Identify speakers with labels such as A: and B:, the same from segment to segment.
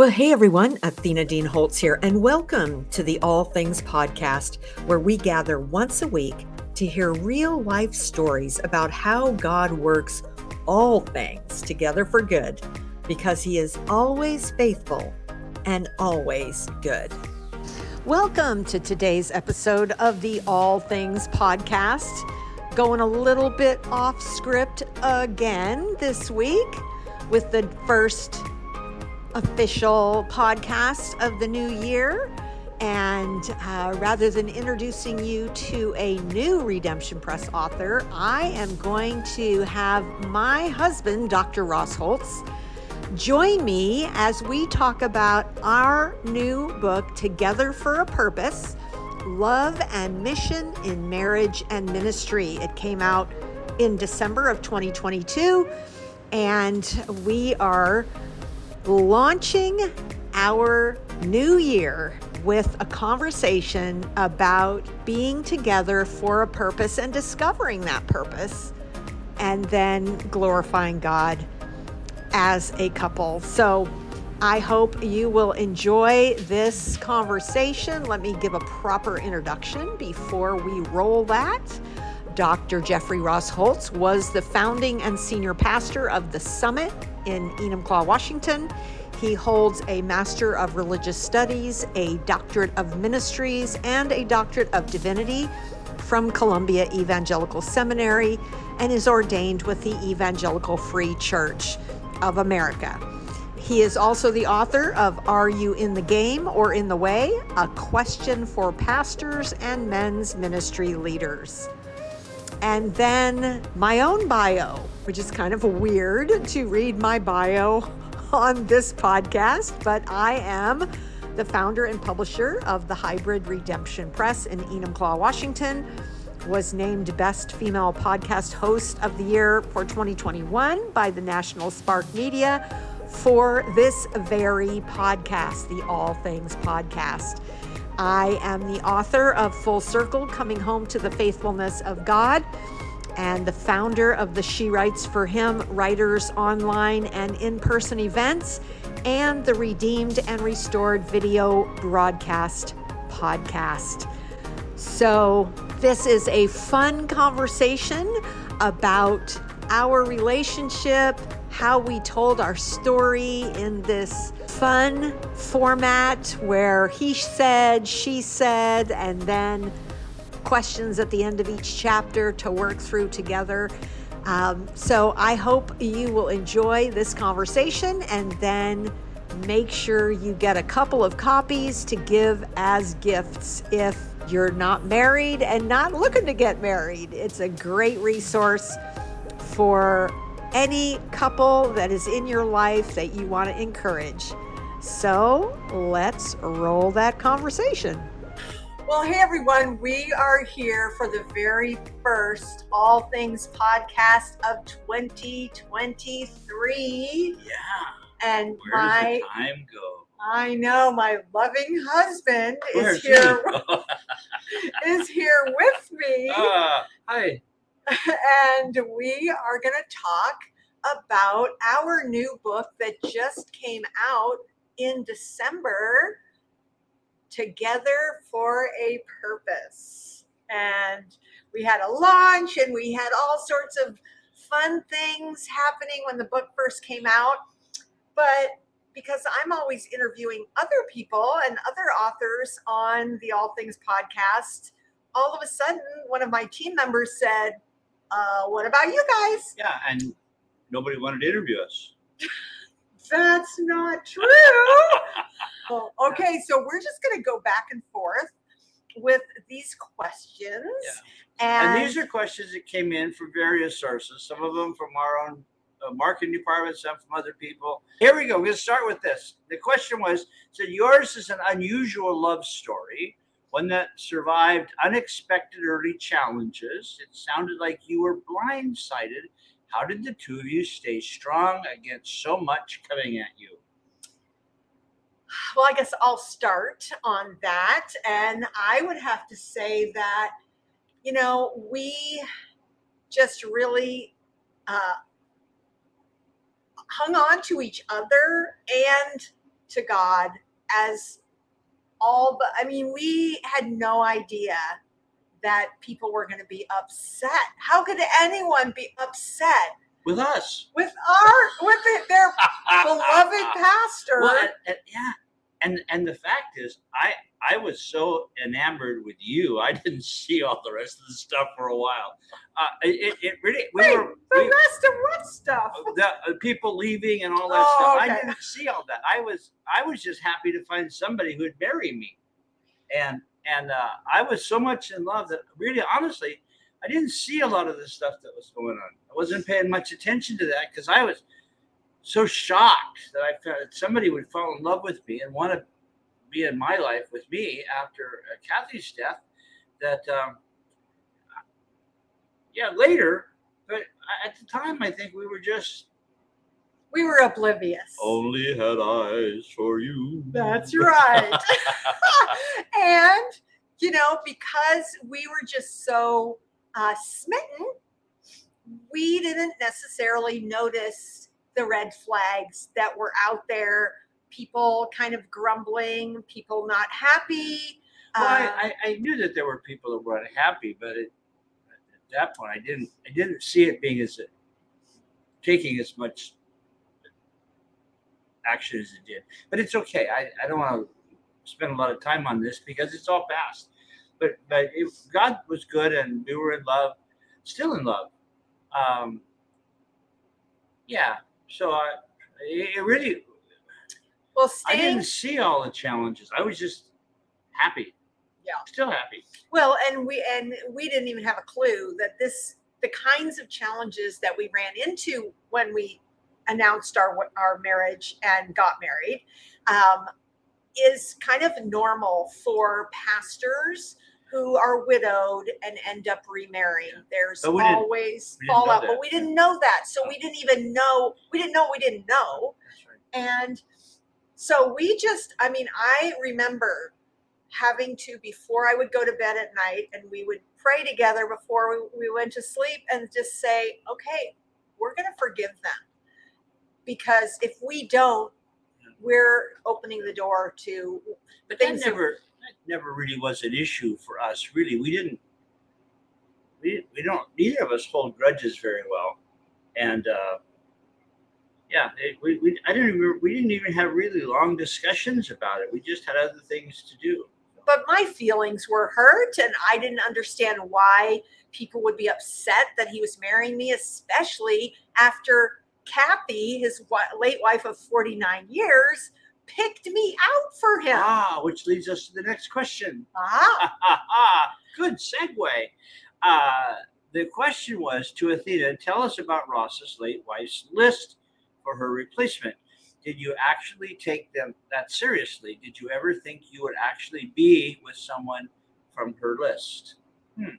A: Well, hey everyone, Athena Dean Holtz here, and welcome to the All Things Podcast, where we gather once a week to hear real life stories about how God works all things together for good, because He is always faithful and always good. Welcome to today's episode of the All Things Podcast. Going a little bit off script again this week with the first official podcast of the new year. And uh, rather than introducing you to a new Redemption Press author, I am going to have my husband, Dr. Ross Holtz, join me as we talk about our new book, Together for a Purpose Love and Mission in Marriage and Ministry. It came out in December of 2022, and we are launching our new year with a conversation about being together for a purpose and discovering that purpose, and then glorifying God as a couple. So, I hope you will enjoy this conversation. Let me give a proper introduction before we roll that. Dr. Jeffrey Ross Holtz was the founding and senior pastor of the Summit in Enumclaw, Washington. He holds a Master of Religious Studies, a Doctorate of Ministries, and a Doctorate of Divinity from Columbia Evangelical Seminary and is ordained with the Evangelical Free Church of America. He is also the author of Are You in the Game or in the Way? A question for pastors and men's ministry leaders. And then my own bio, which is kind of weird to read my bio on this podcast, but I am the founder and publisher of the Hybrid Redemption Press in Enumclaw, Washington. Was named Best Female Podcast Host of the Year for 2021 by the National Spark Media for this very podcast, the All Things Podcast. I am the author of Full Circle Coming Home to the Faithfulness of God and the founder of the She Writes for Him Writers Online and in person events and the Redeemed and Restored Video Broadcast Podcast. So, this is a fun conversation about our relationship, how we told our story in this fun format where he said, she said, and then questions at the end of each chapter to work through together. Um, so I hope you will enjoy this conversation and then make sure you get a couple of copies to give as gifts if you're not married and not looking to get married. It's a great resource for any couple that is in your life that you want to encourage. So let's roll that conversation. Well, hey everyone, we are here for the very first All Things podcast of 2023.
B: Yeah.
A: And
B: Where
A: my
B: does the time go?
A: I know my loving husband
B: Where's
A: is here here with me.
B: Ah, hi.
A: and we are going to talk about our new book that just came out in December Together for a Purpose. And we had a launch and we had all sorts of fun things happening when the book first came out. But because I'm always interviewing other people and other authors on the All Things podcast, all of a sudden one of my team members said, uh, What about you guys?
B: Yeah, and nobody wanted to interview us.
A: That's not true. Well, okay, so we're just going to go back and forth with these questions.
B: And
A: And,
B: these are questions that came in from various sources, some of them from our own uh, marketing department, some from other people. Here we go. We're going to start with this. The question was so yours is an unusual love story, one that survived unexpected early challenges. It sounded like you were blindsided. How did the two of you stay strong against so much coming at you?
A: well, I guess I'll start on that. And I would have to say that, you know, we just really uh, hung on to each other and to God as all but I mean, we had no idea that people were going to be upset. How could anyone be upset
B: with us?
A: With our with their beloved pastor.
B: Well, and, and, yeah. And and the fact is I I was so enamored with you. I didn't see all the rest of the stuff for a while. Uh, it, it really we
A: Wait,
B: were
A: the
B: we,
A: rest of what stuff?
B: the uh, people leaving and all that
A: Oh,
B: stuff.
A: okay.
B: I didn't see all that. I was I was just happy to find somebody who'd marry me, and and uh, I was so much in love that really, honestly, I didn't see a lot of the stuff that was going on. I wasn't paying much attention to that because I was so shocked that I felt that somebody would fall in love with me and want to be in my life with me after uh, Kathy's death. That um, yeah, later, but at the time, I think we were just
A: We were oblivious.
B: only had eyes for you.
A: That's right. and you know, because we were just so uh, smitten, we didn't necessarily notice the red flags that were out there. People kind of grumbling, people not happy.
B: Well,
A: Uh,
B: I, I, I knew that there were people that were unhappy, but it, at that point, I didn't I didn't see it being as taking as much action as it did. But it's okay. I, I don't want to spend a lot of time on this because it's all past. But but it, God was good, and we were in love, still in love. Um, yeah. So I it really
A: well,
B: I didn't see all the challenges. I was just happy.
A: Yeah.
B: Still happy.
A: Well, and we and we didn't even have a clue that this the kinds of challenges that we ran into when we announced our our marriage and got married um, is kind of normal for pastors who are widowed and end up remarrying. There's
B: But
A: always
B: we
A: fallout, but we didn't know that, so we didn't even know we didn't know we didn't know.
B: Right.
A: And so we just, I mean, I remember having to, before I would go to bed at night, and we would pray together before we, we went to sleep and just say, okay, we're going to forgive them. Because if we don't, we're opening the door to
B: But that- never that never really was an issue for us. Really, we didn't. We, we don't. Neither of us hold grudges very well, and uh, yeah, it, we, we I didn't even, we didn't even have really long discussions about it. We just had other things to do.
A: but my feelings were hurt and I didn't understand why people would be upset that he was marrying me, especially after Kathy, his late wife of 49 years, picked me out for him.
B: Ah, which leads us to the next question.
A: Ah,
B: Good segue. Uh, the question was to Athena, tell us about Ross's late wife's list for her replacement. Did you actually take them that seriously? Did you ever think you would actually be with someone from her list? Hmm.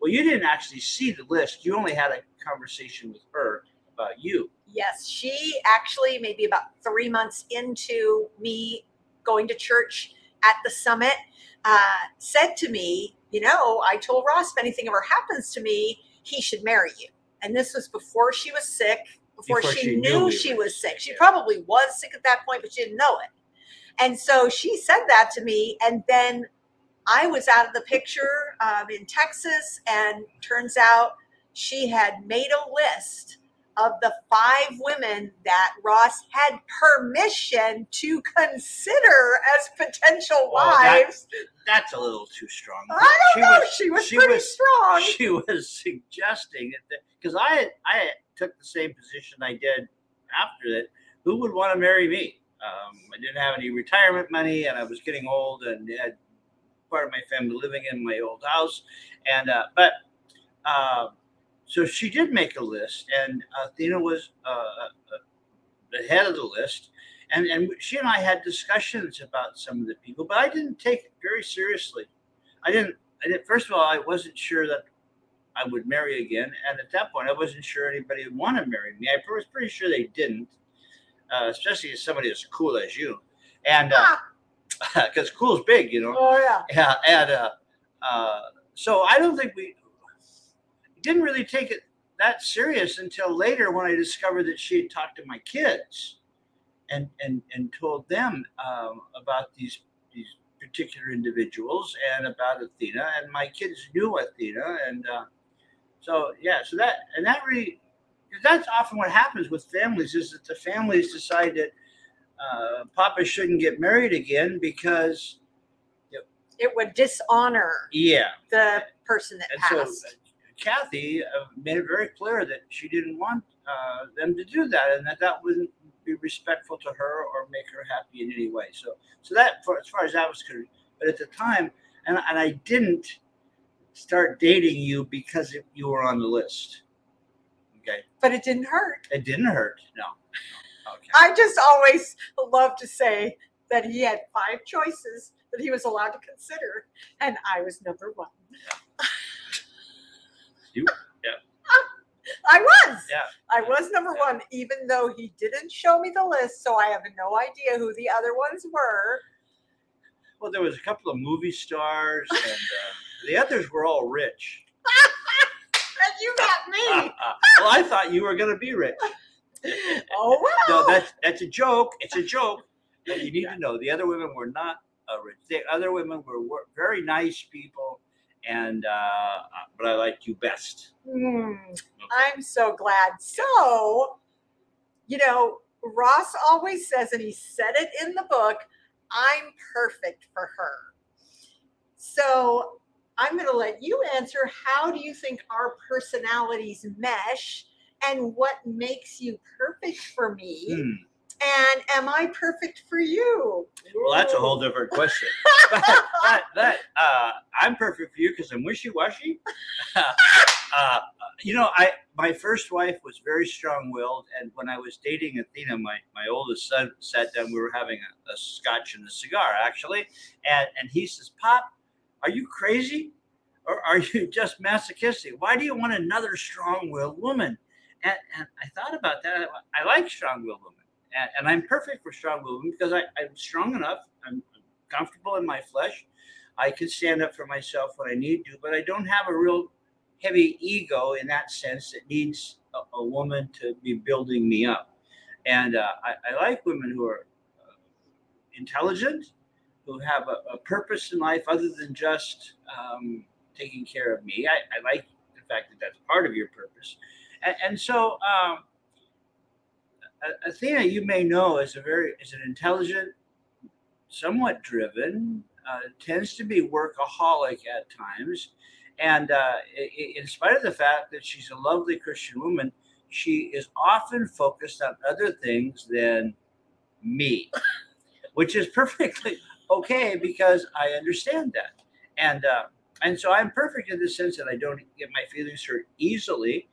B: Well, you didn't actually see the list. You only had a conversation with her about you.
A: Yes, she actually, maybe about three months into me going to church at the summit, uh, said to me, You know, I told Ross if anything ever happens to me, he should marry you. And this was before she was sick, before,
B: Before
A: she,
B: she knew
A: knew she was sick.
B: sick,
A: She
B: yeah.
A: probably was sick at that point, but she didn't know it. And so she said that to me. And then I was out of the picture um, in Texas, and turns out she had made a list of the five women that Ross had permission to consider as potential
B: Oh, that-
A: wives.
B: That's a little too strong.
A: I don't know.
B: was-
A: she was
B: she
A: pretty
B: was-
A: strong.
B: she was suggesting that because I I took the same position I did after that. Who would want to marry me? Um, I didn't have any retirement money, and I was getting old, and had part of my family living in my old house, and uh, but uh, so she did make a list, and Athena was uh, uh, the head of the list. And, and she and I had discussions about some of the people, but I didn't take it very seriously. I didn't. I didn't. First of all, I wasn't sure that I would marry again. And at that point, I wasn't sure anybody would want to marry me. I was pretty sure they didn't, uh, especially as somebody as cool as you. And
A: Ah,
B: because cool's big, you know.
A: oh yeah.
B: Yeah. And uh, uh, so I don't think we didn't really take it that serious until later when I discovered that she had talked to my kids. and and and told them um, about these these particular individuals and about Athena, and my kids knew Athena, and uh, so yeah, so that and that really that's often what happens with families is that the families decide that uh, Papa shouldn't get married again because
A: it would dishonor
B: yeah
A: the person that
B: and
A: passed.
B: so Kathy uh, made it very clear that she didn't want uh, them to do that, and that that wouldn't be respectful to her or make her happy in any way. So, so that for, as far as that was concerned. But at the time, and and I didn't start dating you because it, you were on the list. Okay,
A: but it didn't hurt.
B: it didn't hurt. No. Okay.
A: I just always love to say that he had five choices that he was allowed to consider, and I was number one.
B: You- yeah.
A: I was.
B: Yeah.
A: I was number
B: Yeah.
A: one, even though he didn't show me the list, so I have no idea who the other ones were.
B: Well, there was a couple of movie stars, and uh, the others were all rich.
A: And you got me.
B: well, I thought you were going to be rich.
A: oh well.
B: No, that's that's a joke. It's a joke. But you need to know the other women were not uh, rich. The other women were, were very nice people, and uh, but I liked you best.
A: Hmm, I'm so glad. So, you know, Ross always says, and he said it in the book, I'm perfect for her. So I'm going to let you answer how do you think our personalities mesh and what makes you perfect for me?
B: Hmm.
A: And am I perfect for you?
B: Well, that's a whole different question. that, that uh, I'm perfect for you because I'm wishy-washy. uh, you know, I my first wife was very strong-willed, and when I was dating Athena, my, my oldest son sat down. We were having a, a scotch and a cigar, actually, and and he says, "Pop, are you crazy, or are you just masochistic? Why do you want another strong-willed woman?" And, and I thought about that. I like strong-willed women and, and I'm perfect for strong women because I, I'm strong enough. I'm comfortable in my flesh. I can stand up for myself when I need to, but I don't have a real heavy ego in that sense that needs a, a woman to be building me up. And uh, I, I like women who are uh, intelligent, who have a, a purpose in life other than just um, taking care of me. I, I like the fact that that's part of your purpose. And, and so, um, Athena, you may know, is a very is an intelligent, somewhat driven, uh, tends to be workaholic at times, and uh, in spite of the fact that she's a lovely Christian woman, she is often focused on other things than me, which is perfectly okay because I understand that, and uh, and so I'm perfect in the sense that I don't get my feelings hurt easily.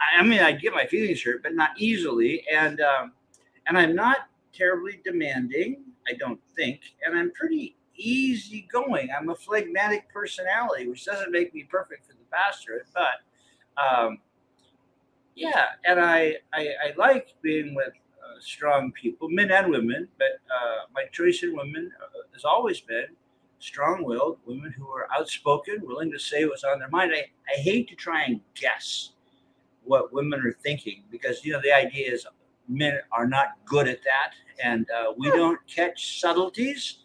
B: I mean, I get my feelings hurt, but not easily, and um, and I'm not terribly demanding. I don't think, and I'm pretty easygoing. I'm a phlegmatic personality, which doesn't make me perfect for the pastorate, but um, yeah, and I, I I like being with uh, strong people, men and women. But uh, my choice in women uh, has always been strong-willed women who are outspoken, willing to say what's on their mind. I, I hate to try and guess what women are thinking because you know the idea is men are not good at that and uh, we don't catch subtleties.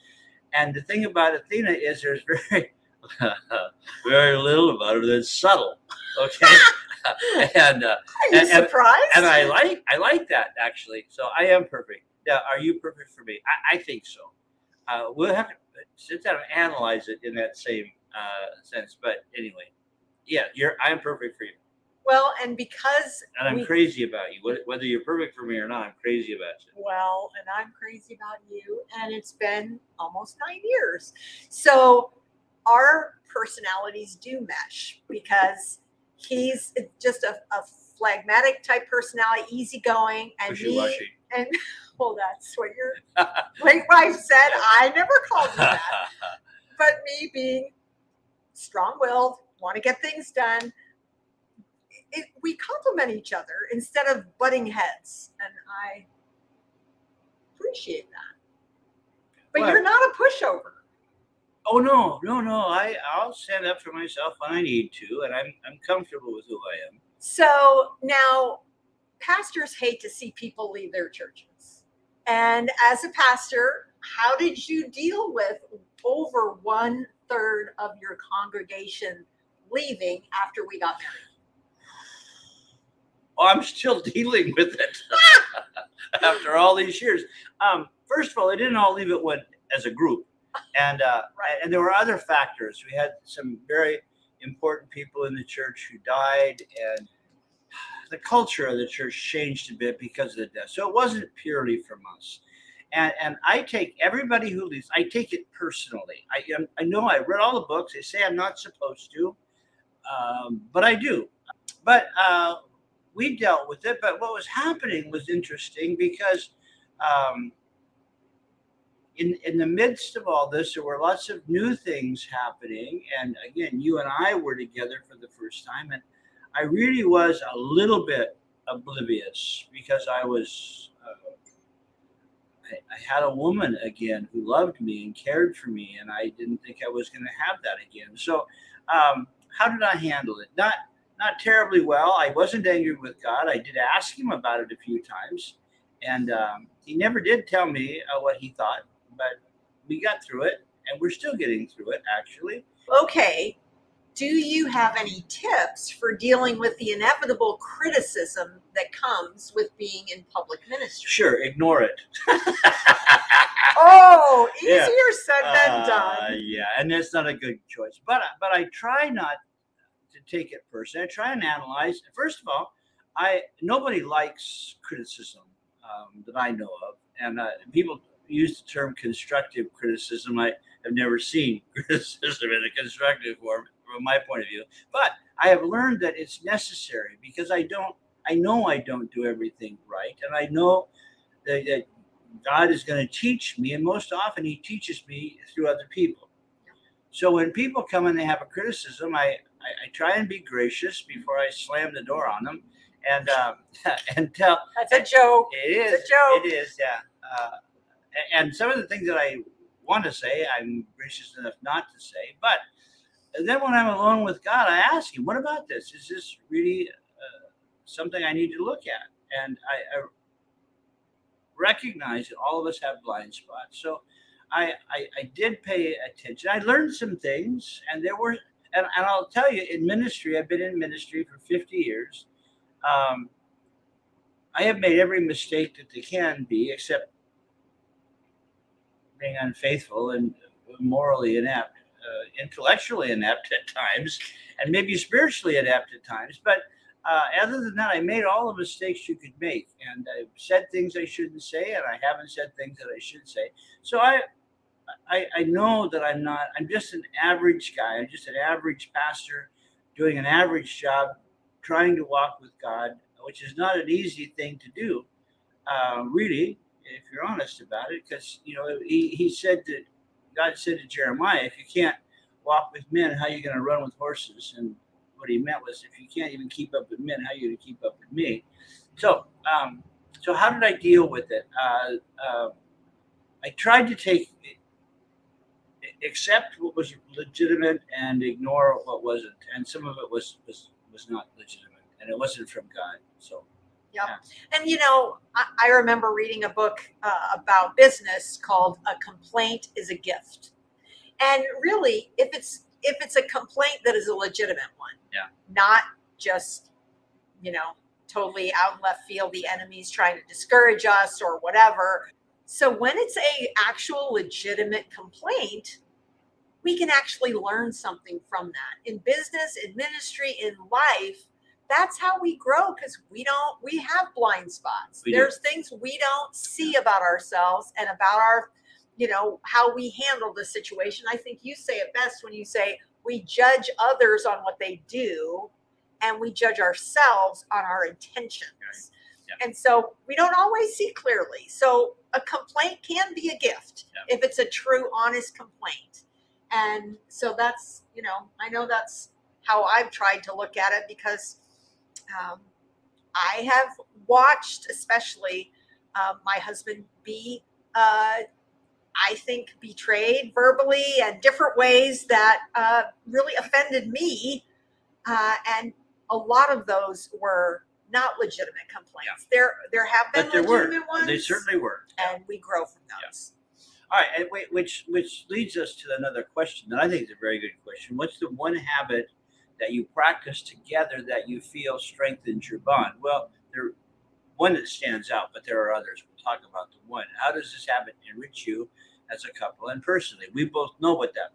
B: And the thing about athena is there's very very little about her that's subtle okay? And uh,
A: Are you
B: and- and- and i like i like that actually. So i am perfect. Yeah are you perfect for me? I, I think so. Uh, we'll have to sit down and analyze it in that same uh, sense. But anyway yeah you're i'm perfect for you
A: well, and because
B: and I'm
A: we-
B: crazy about you. Whether you're perfect for me or not, I'm crazy about you.
A: Well, and I'm crazy about you, and it's been almost nine years. So our personalities do mesh because he's just a, a phlegmatic type personality, easygoing, and me. And well, that's what your late wife said. I never called you that, but me being strong-willed, want to get things done. It, we complement each other instead of butting heads, and I appreciate that. But
B: Well-
A: you're not a pushover.
B: oh no, no, no! I I'll stand up for myself when I need to, and I'm I'm comfortable with who I am.
A: So now pastors hate to see people leave their churches. And as a pastor, how did you deal with over one third of your congregation leaving after we got married?
B: Well, I'm still dealing with it after all these years. Um, first of all, they didn't all leave it when, as a group, and uh,
A: Right.
B: and there were other factors. We had some very important people in the church who died, and the culture of the church changed a bit because of the death. So it wasn't purely from us. And and I take everybody who leaves. I take it personally. I I know I read all the books. They say I'm not supposed to, um, but I do. But uh, we dealt with it. But what was happening was interesting because. Um, in, in the midst of all this, there were lots of new things happening. And again, you and I were together for the first time. And I really was a little bit oblivious because I was, uh, I, I had a woman again who loved me and cared for me. And I didn't think I was going to have that again. So, um, how did I handle it? Not, not terribly well. I wasn't angry with God. I did ask him about it a few times. And um, he never did tell me uh, what he thought but we got through it and we're still getting through it actually
A: Okay. Do you have any tips for dealing with the inevitable criticism that comes with being in public ministry?
B: sure ignore it
A: Oh, easier
B: Yeah.
A: said than
B: Uh,
A: done.
B: yeah and that's not a good choice but but i try not to take it personally i try and analyze first of all i nobody likes criticism um, that i know of and uh, people use the term constructive criticism i have never seen criticism in a constructive form from my point of view but i have learned that it's necessary because i don't i know i don't do everything right and i know that, that God is going to teach me, and most often He teaches me through other people. So when people come and they have a criticism, I, I, I try and be gracious before I slam the door on them, and um, and tell
A: That's a joke.
B: it is
A: It's a joke.
B: It is, yeah. Uh, and some of the things that I want to say, I'm gracious enough not to say. But then when I'm alone with God, I ask Him, "What about this? Is this really uh, something I need to look at?" And I, I recognize that all of us have blind spots. So I, I, I did pay attention. I learned some things, and there were, and, and I'll tell you, in ministry, I've been in ministry for 50 years. Um, I have made every mistake that there can be, except being unfaithful and morally inept, uh, intellectually inept at times, and maybe spiritually inept at times. But uh, other than that, I made all the mistakes you could make, and I've said things I shouldn't say, and I haven't said things that I should say. So I, I, I know that I'm not. I'm just an average guy. I'm just an average pastor, doing an average job, trying to walk with God, which is not an easy thing to do, uh, really, if you're honest about it. Because you know, he, he said that God said to Jeremiah, if you can't walk with men, how are you going to run with horses? And what he meant was, if you can't even keep up with men, how are you going to keep up with me? So, um, so how did I deal with it? Uh, uh, I tried to take accept what was legitimate and ignore what wasn't, and some of it was was was not legitimate, and it wasn't from God. So yeah.
A: And you know, I, I remember reading a book uh, about business called "A Complaint Is a Gift," and really, if it's if it's a complaint that is a legitimate one,
B: Yeah.
A: not just you know totally out in left field, the enemy's trying to discourage us or whatever. So when it's a actual legitimate complaint, we can actually learn something from that. In business, in ministry, in life that's how we grow because we don't we have blind spots.
B: We do.
A: there's things we don't see about ourselves and about our you know how we handle the situation. I think you say it best when you say we judge others on what they do and we judge ourselves on our intentions.
B: Yeah.
A: and so we don't always see clearly. So a complaint can be a gift
B: Yeah.
A: if it's a true honest complaint and so that's you know i know that's how i've tried to look at it because um, I have watched, especially uh, my husband be, uh, I think, betrayed verbally and different ways that uh, really offended me. Uh, and a lot of those were not legitimate complaints. There there have been
B: But there were.
A: legitimate ones.
B: They certainly were.
A: and we grow from those.
B: All right, and wait, which which leads us to another question that I think is a very good question. What's the one habit that you practice together that you feel strengthens your bond? Well, there one that stands out, but there are others. We'll talk about the one. How does this habit enrich you as a couple and personally? We both know what that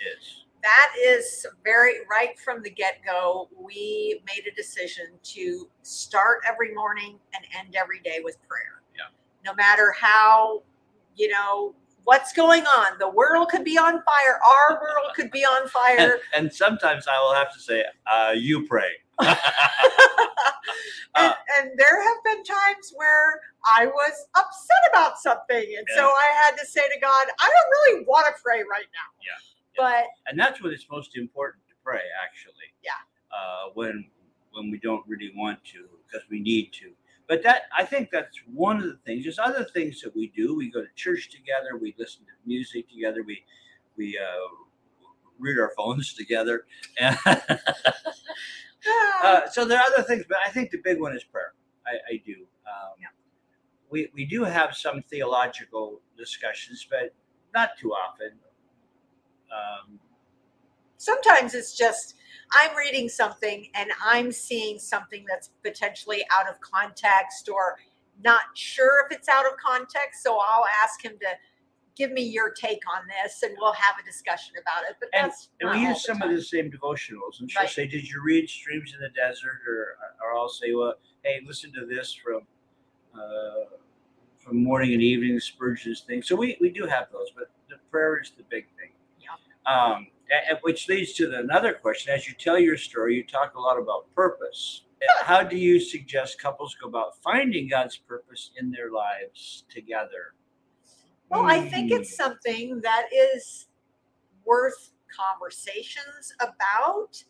B: is.
A: That is very right from the get go. We made a decision to start every morning and end every day with prayer.
B: Yeah.
A: No matter how, you know, what's going on, the world could be on fire, our world could be on fire.
B: and sometimes I will have to say, uh, "You pray."
A: and, and there have been times where I was upset about something. And so I had to say to God, I don't really want to pray right now.
B: Yeah.
A: But
B: and that's when it's most important to pray actually
A: Yeah.
B: uh, when when we don't really want to because we need to but that i think that's one of the things. There's other things that we do. We go to church together. We listen to music together. We we uh, read our phones together. Uh, so there are other things but i think the big one is prayer. I, I do. Um,
A: Yeah.
B: we, we do have some theological discussions but not too often. Um,
A: sometimes it's just I'm reading something and I'm seeing something that's potentially out of context or not sure if it's out of context. So I'll ask him to give me your take on this and we'll have a discussion about it. But
B: and,
A: that's
B: and we use some
A: time.
B: of the same devotionals and she'll
A: Right.
B: say did you read streams in the desert or or i'll say well hey listen to this from uh, from morning and evening spurgeon's thing so we we do have those but the prayer is the big thing. Um and which leads to the, another question. As you tell your story you talk a lot about purpose. How do you suggest couples go about finding god's purpose in their lives together?
A: Well, I think
B: Hmm.
A: it's something that is worth conversations about,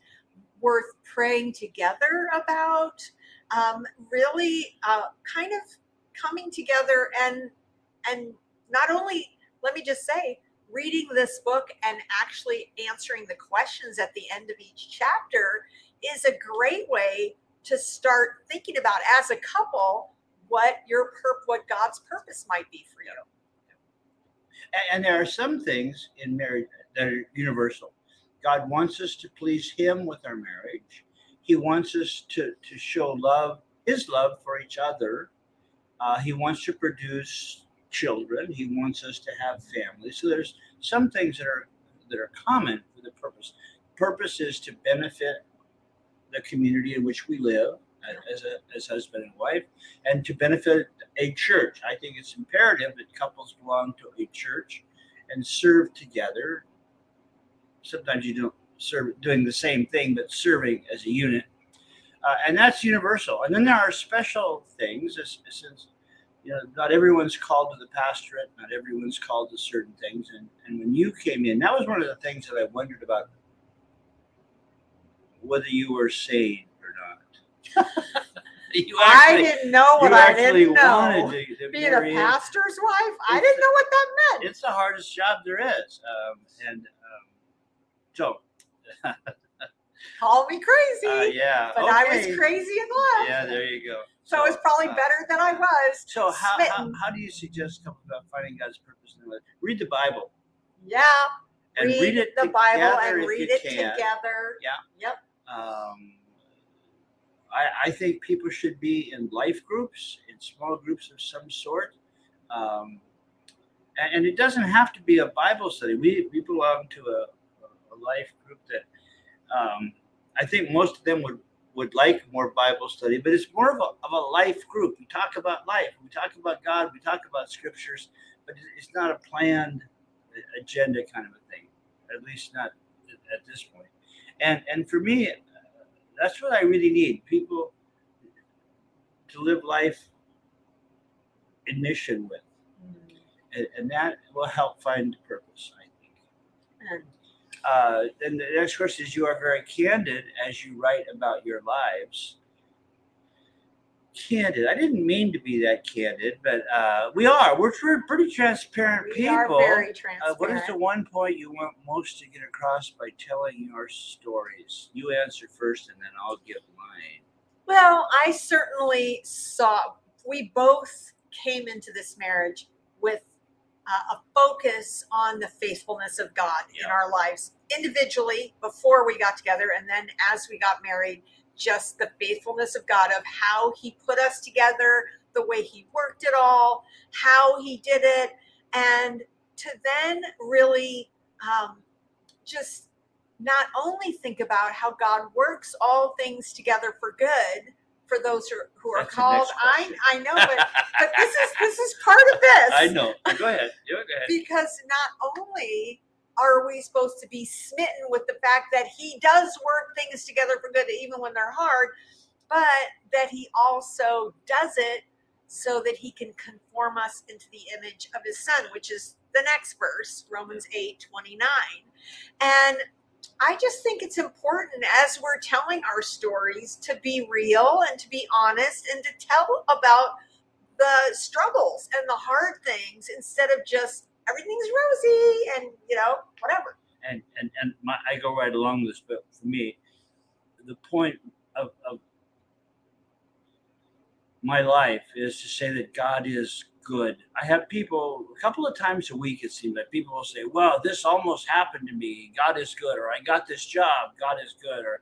A: worth praying together about, um, really uh, kind of coming together and and not only let me just say reading this book and actually answering the questions at the end of each chapter is a great way to start thinking about as a couple what your pur- what God's purpose might be for you.
B: And there are some things in marriage that are universal. God wants us to please Him with our marriage. He wants us to to show love, His love for each other. Uh, he wants to produce children. He wants us to have families. So there's some things that are that are common for the purpose. Purpose is to benefit the community in which we live a- as a as husband and wife, and to benefit a church. I think it's imperative that couples belong to a church and serve together. Sometimes you don't serve doing the same thing, but serving as a unit. Uh, and that's universal. And then there are special things, as, since you know not everyone's called to the pastorate, not everyone's called to certain things. And and when you came in, that was one of the things that I wondered about whether you were saved or not.
A: I
B: actually,
A: didn't know what I didn't know.
B: wanted to, to
A: Being a pastor's wife, I
B: It's-
A: didn't know what that meant.
B: It's the hardest job there is. Um, and um, so,
A: Call me crazy,
B: uh, yeah.
A: but I was crazy in love.
B: Yeah, there you go.
A: So it's probably
B: uh,
A: better than I was.
B: So how, how, how do you suggest couples about finding God's purpose in life? Read the Bible
A: Yeah,
B: and
A: read,
B: read, it
A: the Bible and read it
B: can.
A: together.
B: Yeah.
A: Yep.
B: Um, I, I think people should be in life groups, in small groups of some sort. Um, and, and it doesn't have to be a Bible study. We, we belong to a, a life group that um, I think most of them would, would like more Bible study, but it's more of a, of a life group. We talk about life, we talk about God, we talk about scriptures, but it's not a planned agenda kind of a thing, at least not at this point. And, and for me, that's what I really need people to live life in mission with. Mm-hmm. And, and that will help find purpose, I think.
A: And
B: Uh, then the next question is you are very candid as you write about your lives. Candid. I didn't mean to be that candid, but uh, we are. We're tr- pretty transparent
A: we
B: people.
A: are very
B: Uh,
A: transparent.
B: what is the one point you want most to get across by telling your stories? You answer first, and then I'll give mine.
A: Well, I certainly saw, we both came into this marriage with uh, a focus on the faithfulness of God in our lives individually before we got together. And then as we got married, just the faithfulness of God of how He put us together, the way He worked it all, how He did it. And to then really um, just not only think about how God works all things together for good for those who, who are
B: That's
A: called. I. I know, but but this is this is part of this
B: I know. Go ahead. Go ahead.
A: because not only are we supposed to be smitten with the fact that he does work things together for good even when they're hard but that he also does it so that he can conform us into the image of his son which is the next verse romans 8 29 and I just think it's important as we're telling our stories to be real and to be honest and to tell about the struggles and the hard things instead of just everything's rosy and you know whatever.
B: and and and my, I go right along this, but for me, the point of, of my life is to say that God is good. I have people a couple of times a week. It seems like people will say, "Well, this almost happened to me. God is good," or "I got this job. God is good," or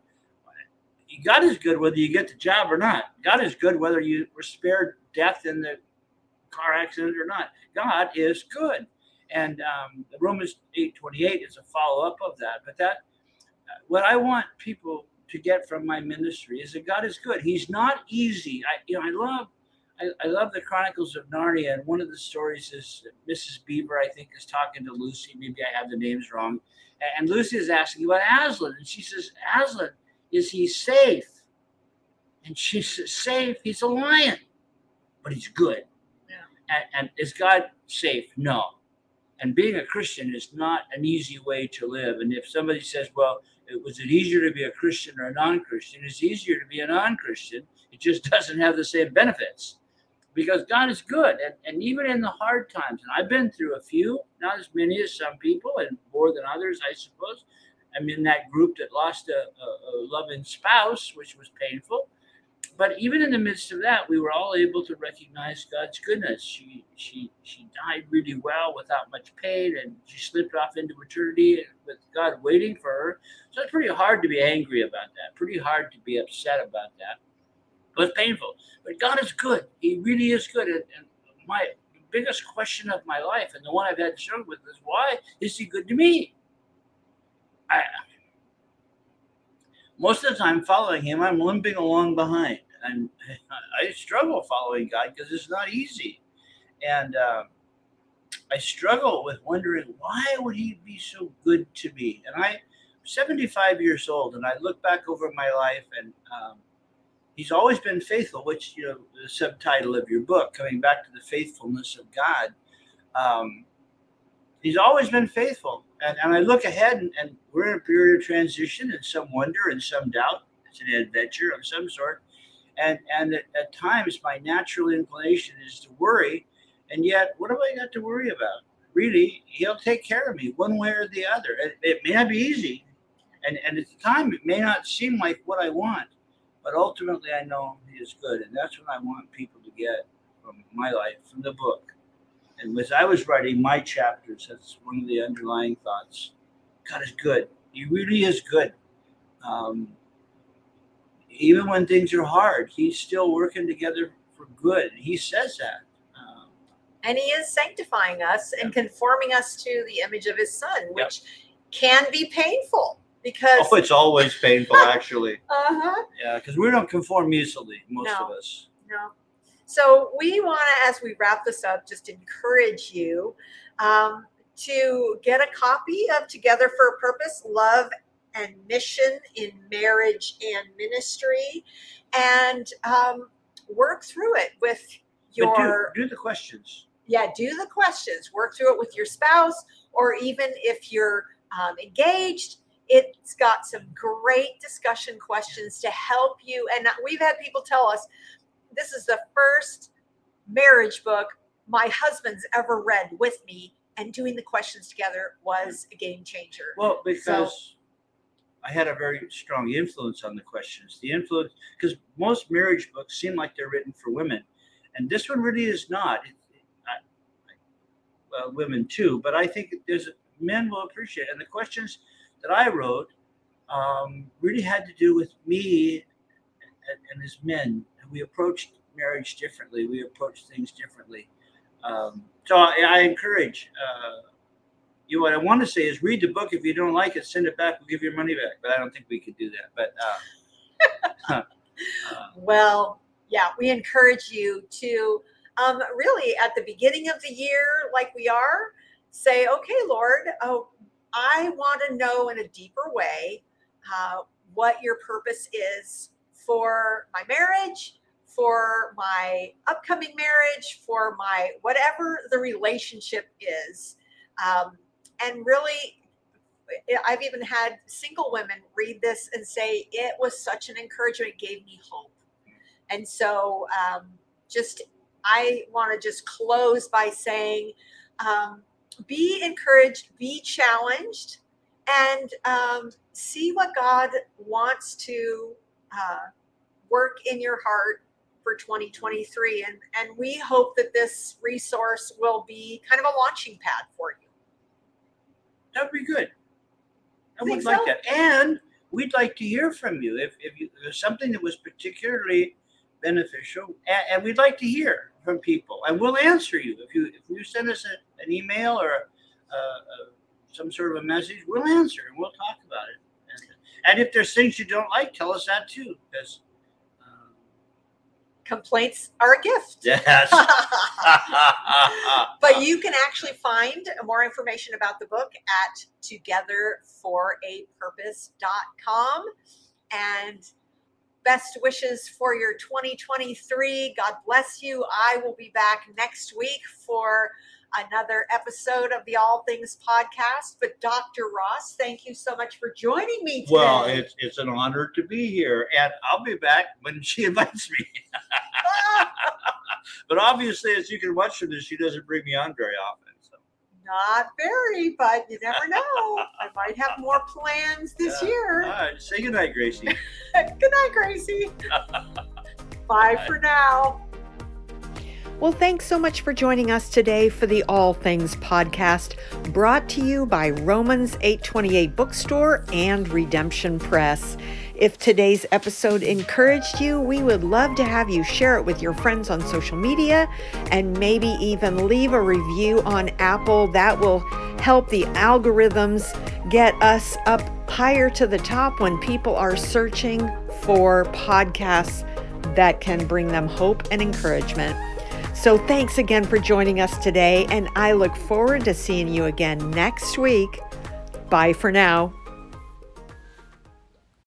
B: God is good whether you get the job or not. God is good whether you were spared death in the car accident or not. God is good and um, Romans eight twenty eight is a follow up of that. But that, uh, what I want people to get from my ministry is that God is good. He's not easy. I you know I love. I, I love the Chronicles of Narnia, and one of the stories is Mrs. Beaver, I think, is talking to Lucy. Maybe I have the names wrong. And Lucy is asking about Aslan, and she says, Aslan, is he safe? And she says, safe? He's a lion, but he's good.
A: Yeah.
B: And, and is God safe? No and being a Christian is not an easy way to live. And if somebody says, well, it, was it easier to be a Christian or a non Christian? It's easier to be a non Christian. It just doesn't have the same benefits because God is good. And, and even in the hard times, and I've been through a few, not as many as some people, and more than others, I suppose. I'm in that group that lost a, a, a loving spouse, which was painful but even in the midst of that, we were all able to recognize God's goodness. She she she died really well without much pain, and she slipped off into eternity with God waiting for her. So it's pretty hard to be angry about that. Pretty hard to be upset about that. It was painful, but God is good. He really is good. And, and my biggest question of my life, and the one I've had to struggle with, is why is He good to me? I most of the time following him, I'm limping along behind. And I struggle following God because it's not easy. And uh, I struggle with wondering why would he be so good to me? And I'm 75 years old, and I look back over my life, and um, he's always been faithful, which, you know, the subtitle of your book, coming back to the faithfulness of God. Um, he's always been faithful. And, and I look ahead, and, and we're in a period of transition and some wonder and some doubt. It's an adventure of some sort. And, and at, at times, my natural inclination is to worry. And yet, what have I got to worry about? Really, he'll take care of me one way or the other. It, it may not be easy. And, and at the time, it may not seem like what I want. But ultimately, I know he is good. And that's what I want people to get from my life, from the book. And as I was writing my chapters, that's one of the underlying thoughts. God is good. He really is good. Um, even when things are hard, He's still working together for good. He says that. Um,
A: And he is sanctifying us and conforming us to the image of his son,
B: Yep.
A: which can be painful because
B: oh, it's always painful, actually.
A: uh-huh.
B: Yeah, because we don't conform easily, most
A: No.
B: of us.
A: No. So we want to, as we wrap this up, just encourage you um, to get a copy of Together for a Purpose, Love and Mission in Marriage and Ministry, and um, work through it with your
B: do, do the questions.
A: yeah do the questions. Work through it with your spouse or even if you're um, engaged it's got some great discussion questions to help you. And we've had people tell us this is the first marriage book my husband's ever read with me and doing the questions together was a game changer.
B: Well, because I had a very strong influence on the questions. The influence, because most marriage books seem like they're written for women, and this one really is not. It, well, women too, but I think there's men will appreciate. It. And the questions that I wrote um, really had to do with me and, and as men. We approached marriage differently. We approached things differently. Um, so I, I encourage uh, you. What I want to say is read the book. If you don't like it, send it back. We'll give your money back. But I don't think we could do that. But uh,
A: uh, well, yeah, we encourage you to um, really at the beginning of the year, like we are, say, okay, Lord, oh, I want to know in a deeper way uh, what your purpose is for my marriage, for my upcoming marriage, for my whatever the relationship is. Um, and really, I've even had single women read this and say it was such an encouragement, it gave me hope. And so, um, just I want to just close by saying, um, be encouraged, be challenged, and um, see what God wants to uh, work in your heart for 2023. And, and we hope that this resource will be kind of a launching pad for you.
B: That'd be good. I would like so? that. And we'd like to hear from you if, if, you, if there's something that was particularly beneficial, and, and, we'd like to hear from people, and we'll answer you if you if you send us a, an email or a, a, some sort of a message. We'll answer and we'll talk about it. And, and if there's things you don't like, tell us that too, because
A: complaints are a gift.
B: Yes.
A: but you can actually find more information about the book at togetherforapurpose.com. And best wishes for your 2023. God bless you. I will be back next week for another episode of the All Things podcast. But Dr. Ross, thank you so much for joining me today.
B: Well, it's, it's an honor to be here, and I'll be back when she invites me. but obviously, as you can watch from this, she doesn't bring me on very often.
A: Not very, but you never know. I might have more plans this yeah. year.
B: All right. Say goodnight, Gracie.
A: good night, Gracie. Bye, Bye for now. Well, thanks so much for joining us today for the All Things podcast, brought to you by Romans 828 Bookstore and Redemption Press. If today's episode encouraged you, we would love to have you share it with your friends on social media and maybe even leave a review on Apple. That will help the algorithms get us up higher to the top when people are searching for podcasts that can bring them hope and encouragement. So, thanks again for joining us today, and I look forward to seeing you again next week. Bye for now.